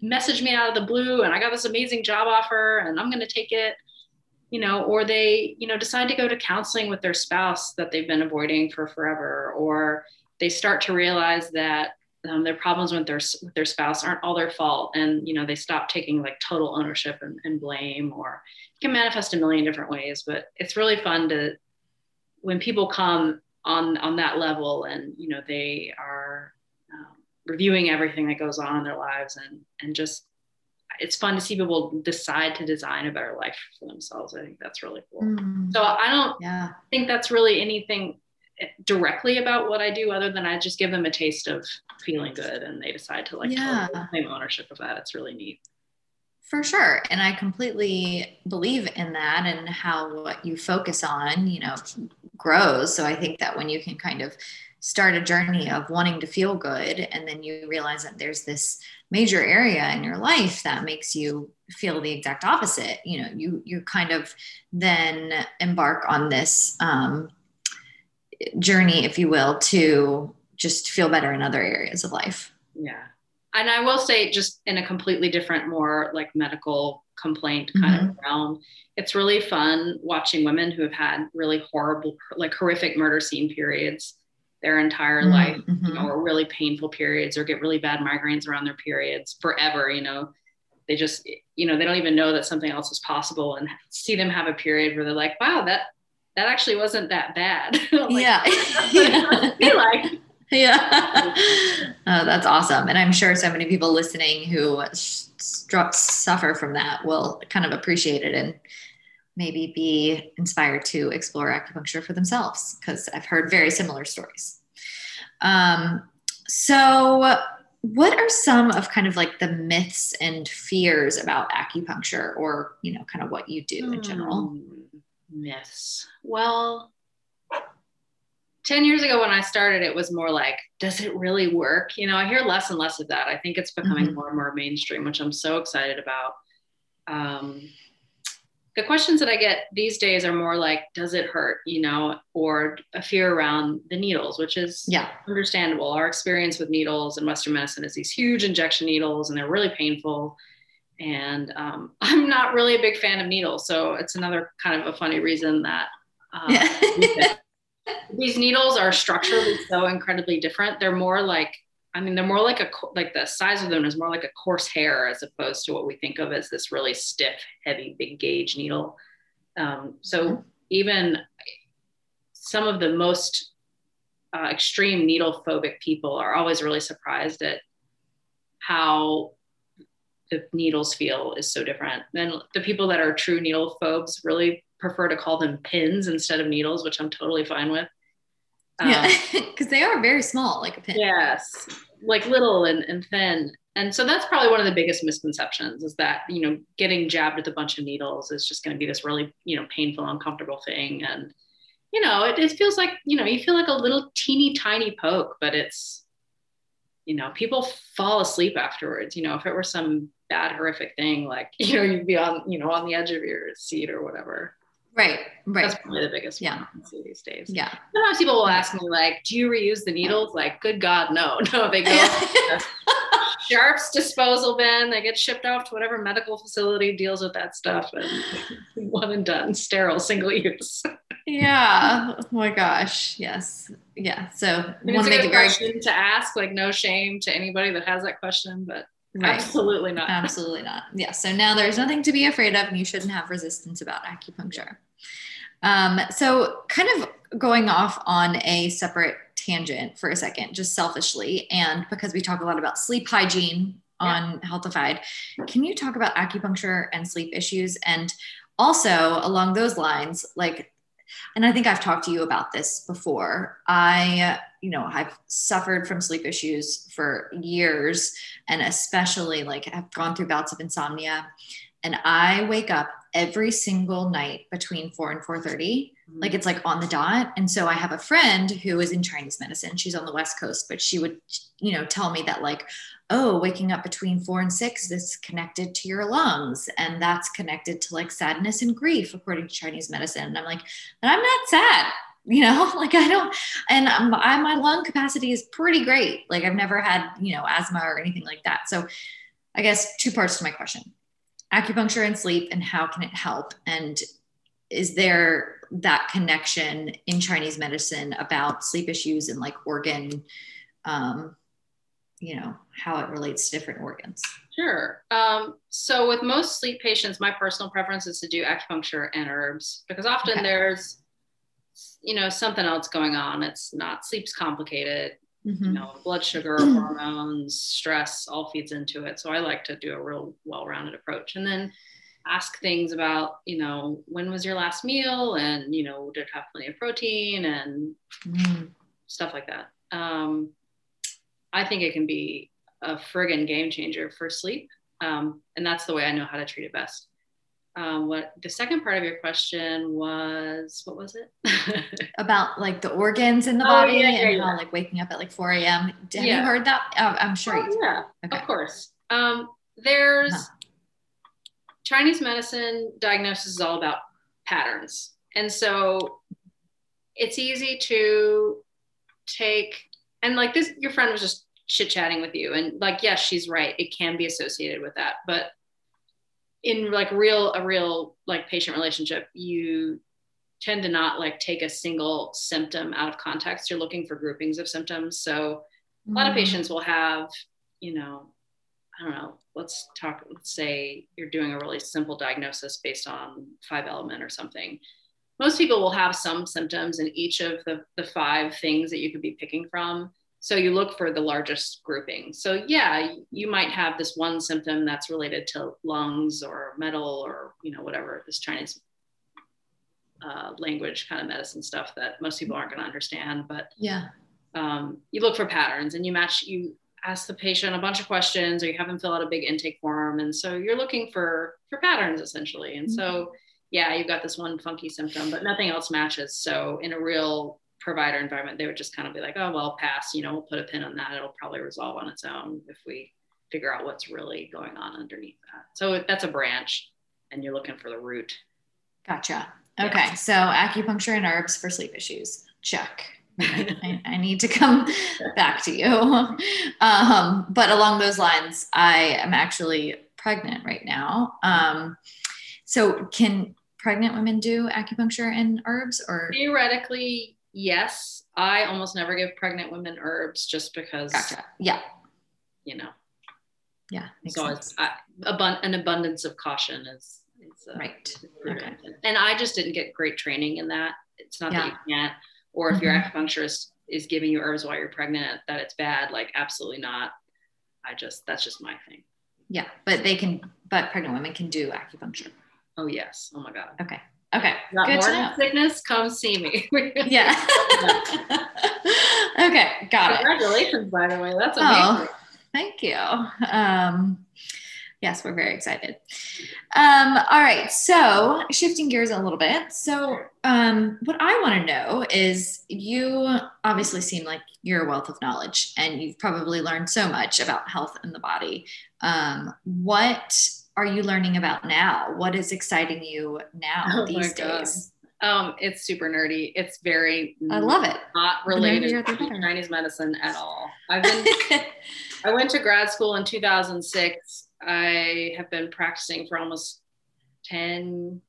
message me out of the blue and i got this amazing job offer and i'm going to take it you know or they you know decide to go to counseling with their spouse that they've been avoiding for forever or they start to realize that um, their problems with their with their spouse aren't all their fault and you know they stop taking like total ownership and, and blame or it can manifest a million different ways. But it's really fun to when people come on on that level and you know they are um, reviewing everything that goes on in their lives and and just it's fun to see people decide to design a better life for themselves i think that's really cool mm. so i don't yeah. think that's really anything directly about what i do other than i just give them a taste of feeling good and they decide to like yeah. claim ownership of that it's really neat for sure. And I completely believe in that and how what you focus on, you know, grows. So I think that when you can kind of start a journey of wanting to feel good and then you realize that there's this major area in your life that makes you feel the exact opposite. You know you you kind of then embark on this um, journey if you will to just feel better in other areas of life. Yeah. And I will say, just in a completely different, more like medical complaint kind mm-hmm. of realm, it's really fun watching women who have had really horrible, like horrific murder scene periods their entire mm-hmm. life, you know, or really painful periods, or get really bad migraines around their periods forever. You know, they just, you know, they don't even know that something else is possible, and see them have a period where they're like, "Wow, that that actually wasn't that bad." like, yeah, yeah. be like yeah. oh, that's awesome. And I'm sure so many people listening who suffer from that will kind of appreciate it and maybe be inspired to explore acupuncture for themselves because I've heard very similar stories. Um, so, what are some of kind of like the myths and fears about acupuncture or, you know, kind of what you do in general? Hmm, myths. Well, 10 years ago when I started, it was more like, does it really work? You know, I hear less and less of that. I think it's becoming mm-hmm. more and more mainstream, which I'm so excited about. Um, the questions that I get these days are more like, does it hurt? You know, or a fear around the needles, which is yeah understandable. Our experience with needles in Western medicine is these huge injection needles, and they're really painful. And um, I'm not really a big fan of needles, so it's another kind of a funny reason that. Um, yeah. these needles are structurally so incredibly different. They're more like, I mean, they're more like a like the size of them is more like a coarse hair as opposed to what we think of as this really stiff, heavy, big gauge needle. Um, so even some of the most uh, extreme needle phobic people are always really surprised at how the needles feel is so different. Then the people that are true needle phobes really prefer to call them pins instead of needles, which I'm totally fine with. Um, yeah, because they are very small, like a pin. Yes, like little and, and thin. And so that's probably one of the biggest misconceptions is that, you know, getting jabbed with a bunch of needles is just going to be this really, you know, painful, uncomfortable thing. And, you know, it, it feels like, you know, you feel like a little teeny tiny poke, but it's, you know, people fall asleep afterwards. You know, if it were some bad, horrific thing, like, you know, you'd be on, you know, on the edge of your seat or whatever. Right, right. That's probably the biggest yeah. one I see these days. Yeah. Sometimes people will ask me, like, do you reuse the needles? Like, good God, no. No, they go sharps disposal bin. They get shipped off to whatever medical facility deals with that stuff and one and done, sterile, single use. yeah. Oh my gosh. Yes. Yeah. So I mean, make a question to ask, like no shame to anybody that has that question, but Right. Absolutely not. Absolutely not. Yeah. So now there's nothing to be afraid of, and you shouldn't have resistance about acupuncture. Um, so, kind of going off on a separate tangent for a second, just selfishly, and because we talk a lot about sleep hygiene on yeah. Healthified, can you talk about acupuncture and sleep issues? And also, along those lines, like, and I think I've talked to you about this before. I, you know, I've suffered from sleep issues for years, and especially like I've gone through bouts of insomnia. And I wake up every single night between 4 and 4.30 mm-hmm. like it's like on the dot. And so i have a friend who is in chinese medicine. She's on the west coast but she would you know tell me that like oh waking up between 4 and 6 is connected to your lungs. And that's connected to like sadness and grief according to chinese medicine. And i'm like but i'm not sad. You know? Like i don't and I, my lung capacity is pretty great. Like i've never had you know asthma or anything like that. So i guess two parts to my question acupuncture and sleep and how can it help and is there that connection in chinese medicine about sleep issues and like organ um, you know how it relates to different organs Sure. Um, so with most sleep patients, my personal preference is to do acupuncture and herbs because often okay. there's, you know, something else going on. It's not sleep's complicated. Mm-hmm. You know, blood sugar, hormones, stress all feeds into it. So I like to do a real well-rounded approach, and then ask things about, you know, when was your last meal, and you know, did it have plenty of protein and mm. stuff like that. Um, I think it can be a friggin' game changer for sleep. Um, and that's the way I know how to treat it best. Um, what the second part of your question was, what was it? About like the organs in the oh, body yeah, and yeah, how like waking up at like 4 a.m. Have you heard that? Oh, I'm sure. Oh, yeah, okay. of course. Um, there's huh. Chinese medicine diagnosis is all about patterns. And so it's easy to take, and like this, your friend was just chit chatting with you and like yes she's right it can be associated with that but in like real a real like patient relationship you tend to not like take a single symptom out of context. You're looking for groupings of symptoms. So a lot of mm-hmm. patients will have you know i don't know let's talk let's say you're doing a really simple diagnosis based on five element or something. Most people will have some symptoms in each of the, the five things that you could be picking from so you look for the largest grouping. So yeah, you might have this one symptom that's related to lungs or metal or you know whatever this Chinese uh, language kind of medicine stuff that most people aren't going to understand. But yeah, um, you look for patterns and you match you ask the patient a bunch of questions or you have them fill out a big intake form and so you're looking for for patterns essentially and mm-hmm. so yeah you've got this one funky symptom but nothing else matches so in a real provider environment, they would just kind of be like, oh, well, pass, you know, we'll put a pin on that. It'll probably resolve on its own if we figure out what's really going on underneath that. So that's a branch and you're looking for the root. Gotcha. Okay. Yeah. So acupuncture and herbs for sleep issues. Check. I, I, need to come back to you. Um, but along those lines, I am actually pregnant right now. Um, so can pregnant women do acupuncture and herbs or theoretically yes, I almost never give pregnant women herbs just because. Gotcha. Yeah. You know. Yeah. So sense. it's I, an abundance of caution is, is uh, right. Okay. And I just didn't get great training in that. It's not yeah. that you can't, or if mm-hmm. your acupuncturist is giving you herbs while you're pregnant, that it's bad. Like absolutely not. I just that's just my thing. Yeah, but they can. But pregnant women can do acupuncture. Oh yes. Oh my god. Okay. Okay. Good morning sickness, come see me. yeah. okay, got Congratulations, it. Congratulations, by the way. That's oh, amazing. Oh, thank you. Um, yes, we're very excited. Um, all right, so shifting gears a little bit. So, um, what I want to know is you obviously seem like you're a wealth of knowledge and you've probably learned so much about health and the body. Um, what are you learning about now? What is exciting you now oh these days? Um, it's super nerdy. It's very I love it. Not related to Chinese medicine at all. I've been I went to grad school in 2006. I have been practicing for almost 10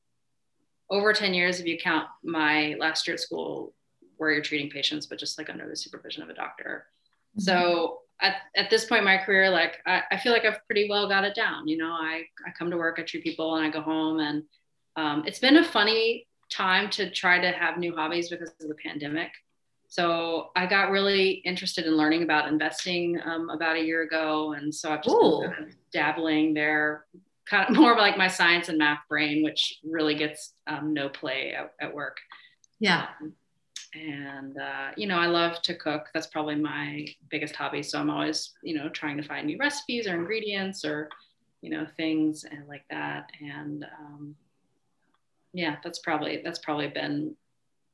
over 10 years if you count my last year at school where you're treating patients but just like under the supervision of a doctor. Mm-hmm. So at, at this point in my career, like I, I, feel like I've pretty well got it down. You know, I, I come to work, I treat people, and I go home. And um, it's been a funny time to try to have new hobbies because of the pandemic. So I got really interested in learning about investing um, about a year ago, and so I've just been kind of dabbling there, kind of more of like my science and math brain, which really gets um, no play at, at work. Yeah. Um, and uh, you know i love to cook. That's probably my biggest hobby. So i'm always you know trying to find new recipes or ingredients or you know things and like that. And um, yeah that's probably that's probably been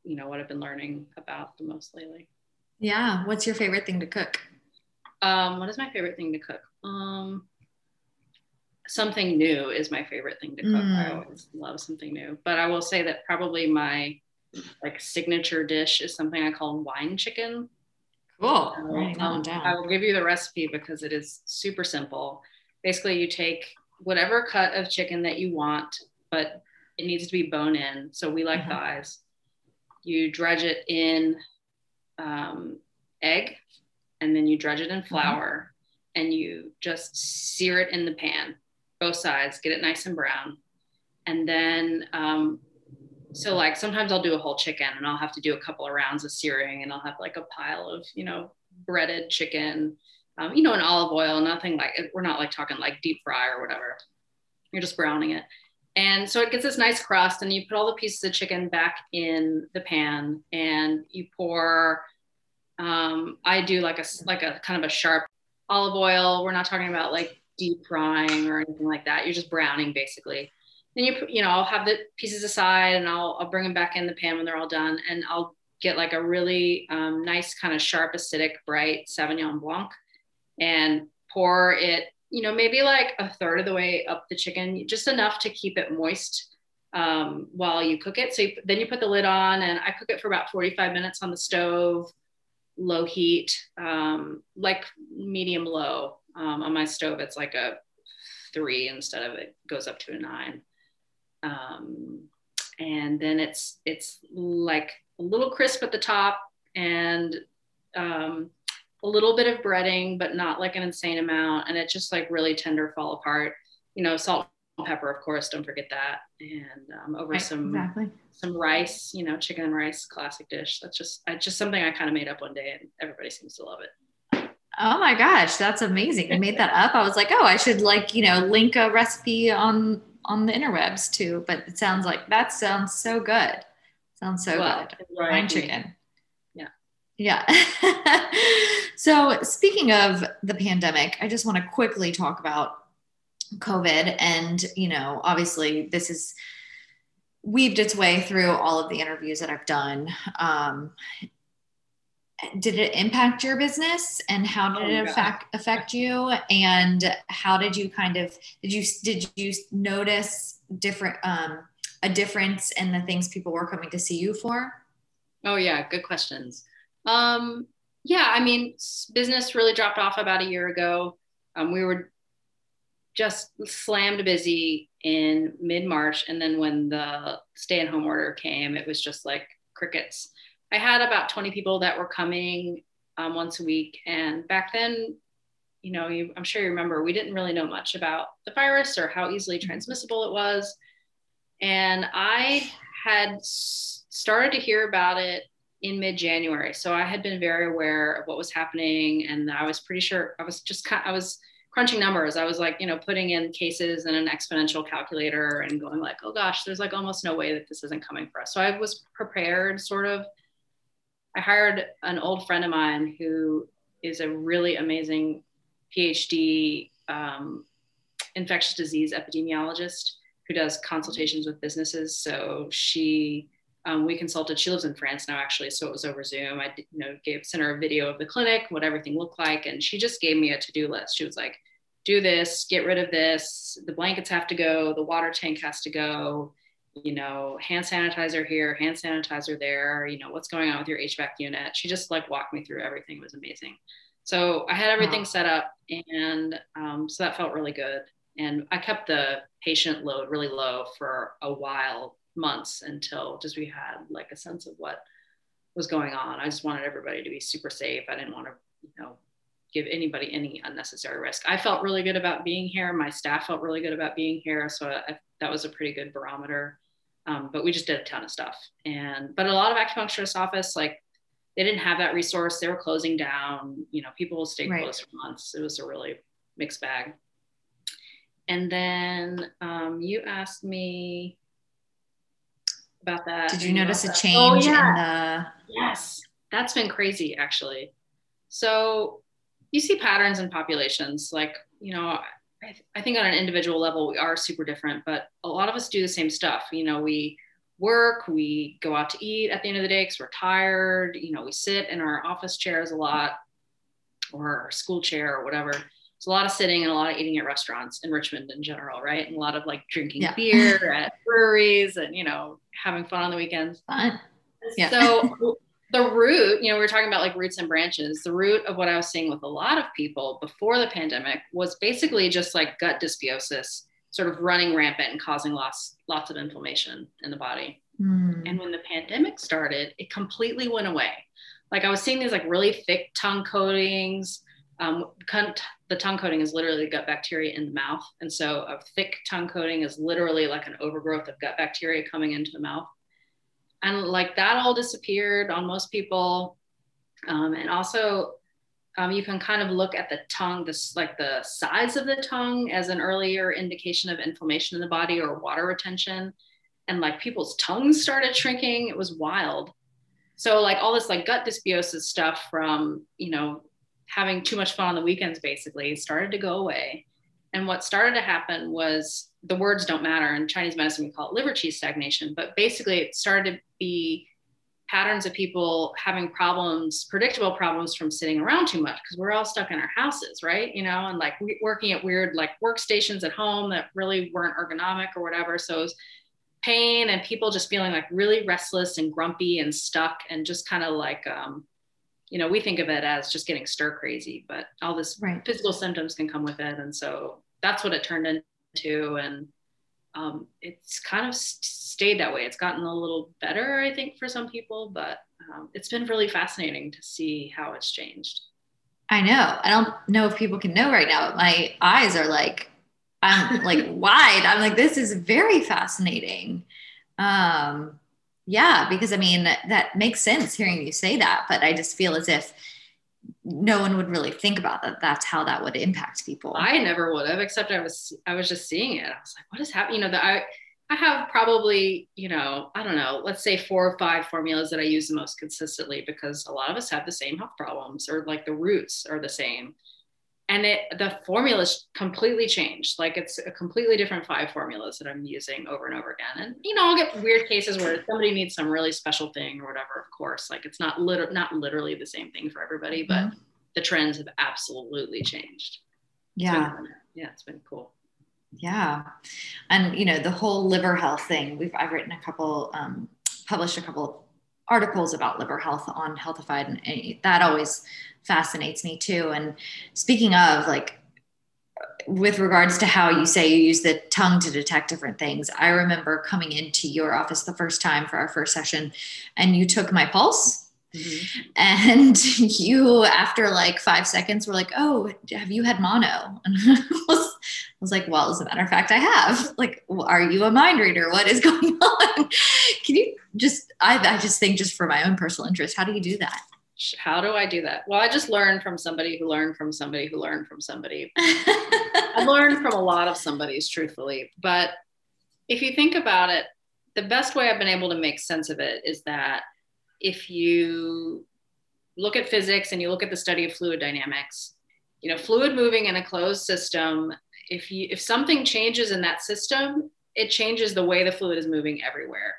you know what i've been learning about the most lately. Yeah. What's your favorite thing to cook? Um, what is my favorite thing to cook? Um, something new is my favorite thing to cook. Mm. i always love something new. But i will say that probably my like signature dish is something I call wine chicken. Cool. Um, um, I will give you the recipe because it is super simple. Basically, you take whatever cut of chicken that you want, but it needs to be bone in. So we like uh-huh. thighs. You dredge it in um, egg, and then you dredge it in uh-huh. flour, uh-huh. and you just sear it in the pan, both sides, get it nice and brown. And then um, so like sometimes I'll do a whole chicken and I'll have to do a couple of rounds of searing and I'll have like a pile of, you know, breaded chicken, um, you know, in olive oil, nothing like, we're not like talking like deep fry or whatever. You're just browning it. And so it gets this nice crust and you put all the pieces of chicken back in the pan and you pour, um, I do like a, like a kind of a sharp olive oil. We're not talking about like deep frying or anything like that. You're just browning basically then you you know I'll have the pieces aside and I'll I'll bring them back in the pan when they're all done and I'll get like a really um, nice kind of sharp acidic bright Sauvignon Blanc and pour it you know maybe like a third of the way up the chicken just enough to keep it moist um, while you cook it. So you, then you put the lid on and I cook it for about 45 minutes on the stove low heat um, like medium low. Um, on my stove it's like a three instead of it goes up to a nine um, and then it's it's like a little crisp at the top and um, a little bit of breading, but not like an insane amount. And it's just like really tender fall apart. You know, salt and pepper, of course, don't forget that. And um, over right, some exactly. some rice, you know, chicken and rice, classic dish. That's just I, just something I kind of made up one day, and everybody seems to love it. Oh my gosh, that's amazing! You made that up. I was like, oh, I should like you know link a recipe on on the interwebs too. But it sounds like that sounds so good. Sounds so well, good. Right. chicken. Yeah. Yeah. so speaking of the pandemic, I just want to quickly talk about COVID. And, you know, obviously this is weaved its way through all of the interviews that I've done. Um, did it impact your business? And how did oh, it affect affect you? And how did you kind of did you did you notice different um a difference in the things people were coming to see you for? Oh yeah. Good questions. Um yeah i mean business really dropped off about a year ago. Um, we were just slammed busy in mid-march. And then when the stay-at-home order came it was just like crickets I had about 20 people that were coming um, once a week. And back then, you know, you, I'm sure you remember, we didn't really know much about the virus or how easily transmissible it was. And I had started to hear about it in mid January. So I had been very aware of what was happening. And I was pretty sure I was just I was crunching numbers. I was like, you know, putting in cases in an exponential calculator and going like, oh gosh, there's like almost no way that this isn't coming for us. So I was prepared sort of I hired an old friend of mine who is a really amazing PhD um, infectious disease epidemiologist who does consultations with businesses. So she, um, we consulted. She lives in France now, actually, so it was over Zoom. I, you know, gave sent her a video of the clinic, what everything looked like, and she just gave me a to-do list. She was like, "Do this, get rid of this. The blankets have to go. The water tank has to go you know, hand sanitizer here, hand sanitizer there, you know, what's going on with your HVAC unit. She just like walked me through everything. It was amazing. So I had everything wow. set up and um, so that felt really good. And I kept the patient load really low for a while, months until just we had like a sense of what was going on. I just wanted everybody to be super safe. I didn't want to, you know, give anybody any unnecessary risk. I felt really good about being here. My staff felt really good about being here. So I, that was a pretty good barometer. Um, but we just did a ton of stuff. And but a lot of acupuncturist office, like they didn't have that resource. They were closing down. You know, people will stay right. closed for months. It was a really mixed bag. And then um, you asked me about that. Did you notice a change oh, yeah. in the? Yes, that's been crazy actually. So you see patterns in populations, like you know, I, th- I think on an individual level we are super different but a lot of us do the same stuff. You know we work we go out to eat at the end of the day because we're tired. You know we sit in our office chairs a lot or our school chair or whatever. It's a lot of sitting and a lot of eating at restaurants in richmond in general right? And a lot of like drinking yeah. beer at breweries and you know having fun on the weekends. Fun. Yeah. So the root, you know, we were talking about like roots and branches. The root of what I was seeing with a lot of people before the pandemic was basically just like gut dysbiosis, sort of running rampant and causing lots lots of inflammation in the body. Mm. And when the pandemic started, it completely went away. Like I was seeing these like really thick tongue coatings. Um, the tongue coating is literally gut bacteria in the mouth. And so a thick tongue coating is literally like an overgrowth of gut bacteria coming into the mouth. And like that all disappeared on most people. Um, and also, um, you can kind of look at the tongue, this like the size of the tongue as an earlier indication of inflammation in the body or water retention. And like people's tongues started shrinking. It was wild. So like all this like gut dysbiosis stuff from, you know, having too much fun on the weekends basically started to go away. And what started to happen was the words don't matter. In Chinese medicine, we call it liver qi stagnation. But basically, it started to be patterns of people having problems, predictable problems from sitting around too much because we're all stuck in our houses, right? You know, and like working at weird like workstations at home that really weren't ergonomic or whatever. So it was pain and people just feeling like really restless and grumpy and stuck and just kind of like um, you know, we think of it as just getting stir crazy, but all this right. physical symptoms can come with it. And so that's what it turned into. And um, it's kind of stayed that way. It's gotten a little better, I think, for some people, but um, it's been really fascinating to see how it's changed. I know. I don't know if people can know right now. but My eyes are like, I'm like wide. I'm like, this is very fascinating. Um, yeah, because I mean, that makes sense hearing you say that, but I just feel as if no one would really think about that. That's how that would impact people. I never would have, except I was, I was just seeing it. I was like, what is happening? You know, that I, I have probably, you know, I don't know, let's say four or five formulas that I use the most consistently because a lot of us have the same health problems or like the roots are the same and it the formulas completely changed. Like it's a completely different five formulas that i'm using over and over again. And you know i'll get weird cases where somebody needs some really special thing or whatever of course. Like it's not liter- not literally the same thing for everybody but mm-hmm. the trends have absolutely changed. Yeah. it's yeah it's been cool. Yeah. And you know the whole liver health thing we've i've written a couple um, published a couple articles about liver health on healthified and that always fascinates me too. And speaking of like, with regards to how you say you use the tongue to detect different things, I remember coming into your office the first time for our first session and you took my pulse. Mm-hmm. And you, after like five seconds, were like, Oh, have you had mono? And I was, I was like, Well, as a matter of fact, I have. Like, are you a mind reader? What is going on? Can you just, I, I just think, just for my own personal interest, how do you do that? How do I do that? Well, I just learned from somebody who learned from somebody who learned from somebody. I learned from a lot of somebody's, truthfully. But if you think about it, the best way I've been able to make sense of it is that if you look at physics and you look at the study of fluid dynamics, you know, fluid moving in a closed system, if you if something changes in that system, it changes the way the fluid is moving everywhere.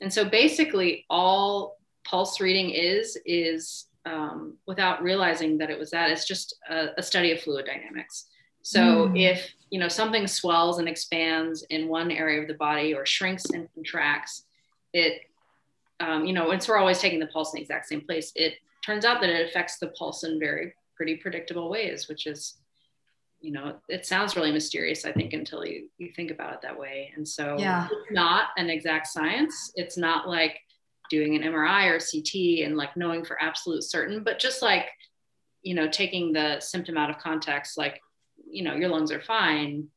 And so basically all pulse reading is is um, without realizing that it was that it's just a, a study of fluid dynamics so mm. if you know something swells and expands in one area of the body or shrinks and contracts it um, you know once we're always taking the pulse in the exact same place it turns out that it affects the pulse in very pretty predictable ways which is you know it sounds really mysterious i think until you you think about it that way and so yeah. it's not an exact science it's not like doing an MRI or CT and like knowing for absolute certain, but just like, you know, taking the symptom out of context, like, you know, your lungs are fine,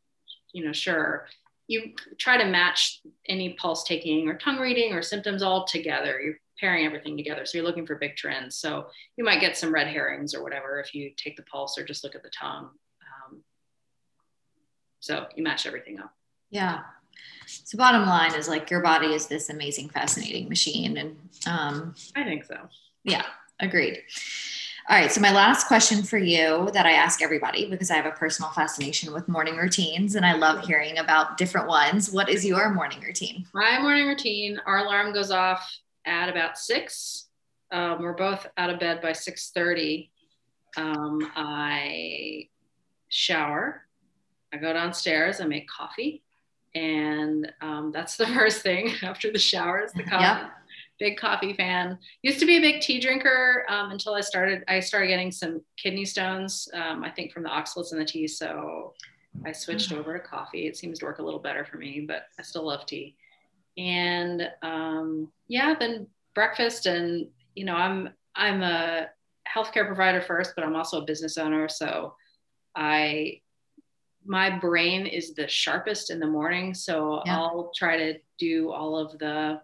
you know, sure. You try to match any pulse taking or tongue reading or symptoms all together. You're pairing everything together. So you're looking for big trends. So you might get some red herrings or whatever if you take the pulse or just look at the tongue. Um, so you match everything up. Yeah. So bottom line is like your body is this amazing, fascinating machine. And um, I think so. Yeah, agreed. All right. So my last question for you that I ask everybody because I have a personal fascination with morning routines and I love hearing about different ones. What is your morning routine? My morning routine, our alarm goes off at about six. Um, we're both out of bed by 6.30. Um, I shower. I go downstairs. I make coffee and um, that's the first thing after the showers the coffee big coffee fan. Used to be a big tea drinker um, until I started. I started getting some kidney stones. Um, I think from the oxalates in the tea, so I switched over to coffee. It seems to work a little better for me, but I still love tea. And um, yeah, then breakfast, and you know, I'm I'm a healthcare provider first, but I'm also a business owner, so I my brain is the sharpest in the morning. So yeah. I'll try to do all of the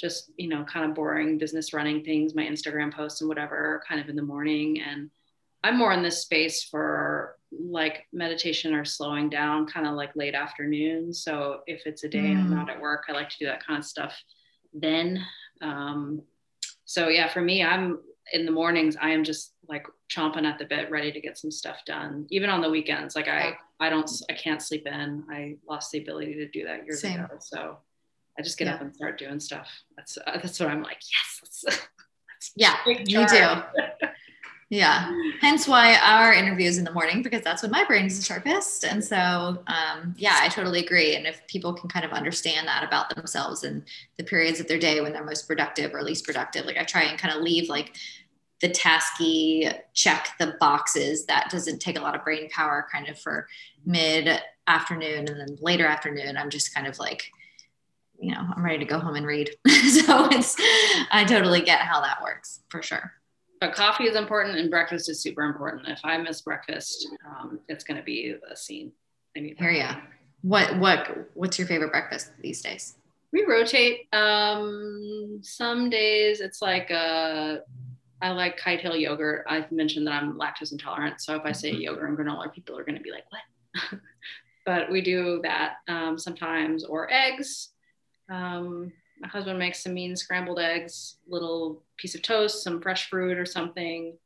just, you know, kind of boring business running things, my Instagram posts and whatever, kind of in the morning. And I'm more in this space for like meditation or slowing down, kind of like late afternoon. So if it's a day mm. I'm not at work, I like to do that kind of stuff then. Um, so yeah, for me, I'm in the mornings, I am just like chomping at the bit, ready to get some stuff done. Even on the weekends, like I, I don't, I can't sleep in. I lost the ability to do that years Same. ago. So I just get yeah. up and start doing stuff. That's uh, that's what I'm like. Yes, let's, let's yeah, you too. yeah. Hence why our interview is in the morning because that's when my brain is the sharpest. And so, um, yeah, I totally agree. And if people can kind of understand that about themselves and the periods of their day when they're most productive or least productive, like I try and kind of leave like the tasky check the boxes that doesn't take a lot of brain power kind of for mid afternoon and then later afternoon i'm just kind of like you know i'm ready to go home and read so it's i totally get how that works for sure but coffee is important and breakfast is super important if i miss breakfast um, it's going to be a scene i mean here yeah what what what's your favorite breakfast these days we rotate um some days it's like a I like kite hill yogurt. I've mentioned that I'm lactose intolerant. So if I say mm-hmm. yogurt and granola, people are going to be like, what? but we do that um, sometimes, or eggs. Um, my husband makes some mean scrambled eggs, little piece of toast, some fresh fruit or something.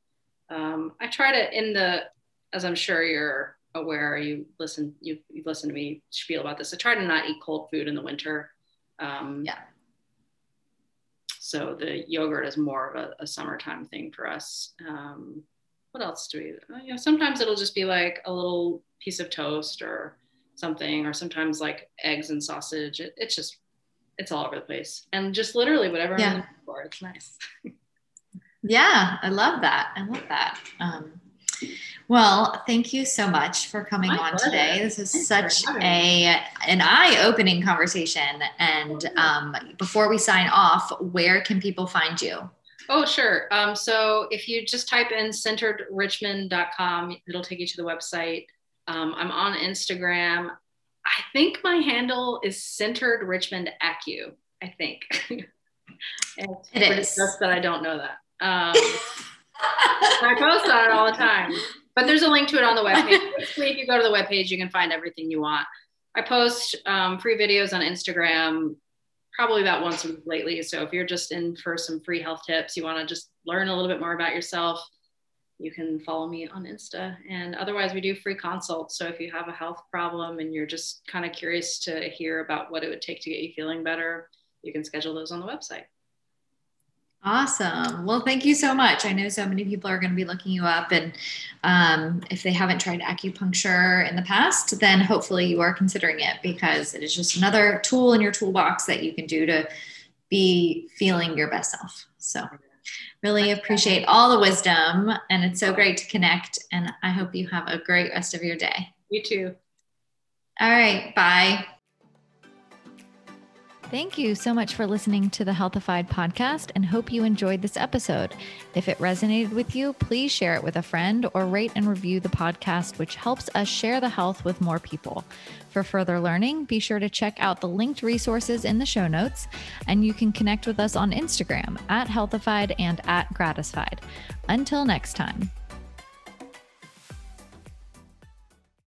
Um, I try to, in the, as I'm sure you're aware, you listen, you, you've listened to me spiel about this. I try to not eat cold food in the winter. Um, yeah so the yogurt is more of a, a summertime thing for us. Um, what else do we? Uh, you know, sometimes it'll just be like a little piece of toast or something, or sometimes like eggs and sausage. It, it's just it's all over the place, and just literally whatever yeah. I'm looking for. It's nice. yeah, I love that. I love that. Um, well, thank you so much for coming My on pleasure. today. This is Thanks such a an eye-opening conversation. And um, before we sign off, where can people find you? Oh, sure. Um, so if you just type in centeredrichmond.com, it'll take you to the website. Um, I'm on Instagram. I think my handle is centered Richmond Acu. I think. it is. Just that I don't know that. Um, I post on it all the time. But there's a link to it on the webpage. Basically, if you go to the webpage, you can find everything you want. I post um, free videos on Instagram probably about once a week lately. So if you're just in for some free health tips, you want to just learn a little bit more about yourself, you can follow me on Insta. And otherwise, we do free consults. So if you have a health problem and you're just kind of curious to hear about what it would take to get you feeling better, you can schedule those on the website. Awesome. Well, thank you so much. I know so many people are going to be looking you up. And um, if they haven't tried acupuncture in the past, then hopefully you are considering it because it is just another tool in your toolbox that you can do to be feeling your best self. So, really appreciate all the wisdom. And it's so great to connect. And I hope you have a great rest of your day. You too. All right. Bye. Thank you so much for listening to the Healthified podcast and hope you enjoyed this episode. If it resonated with you, please share it with a friend or rate and review the podcast, which helps us share the health with more people. For further learning, be sure to check out the linked resources in the show notes, and you can connect with us on Instagram at Healthified and at Gratified. Until next time.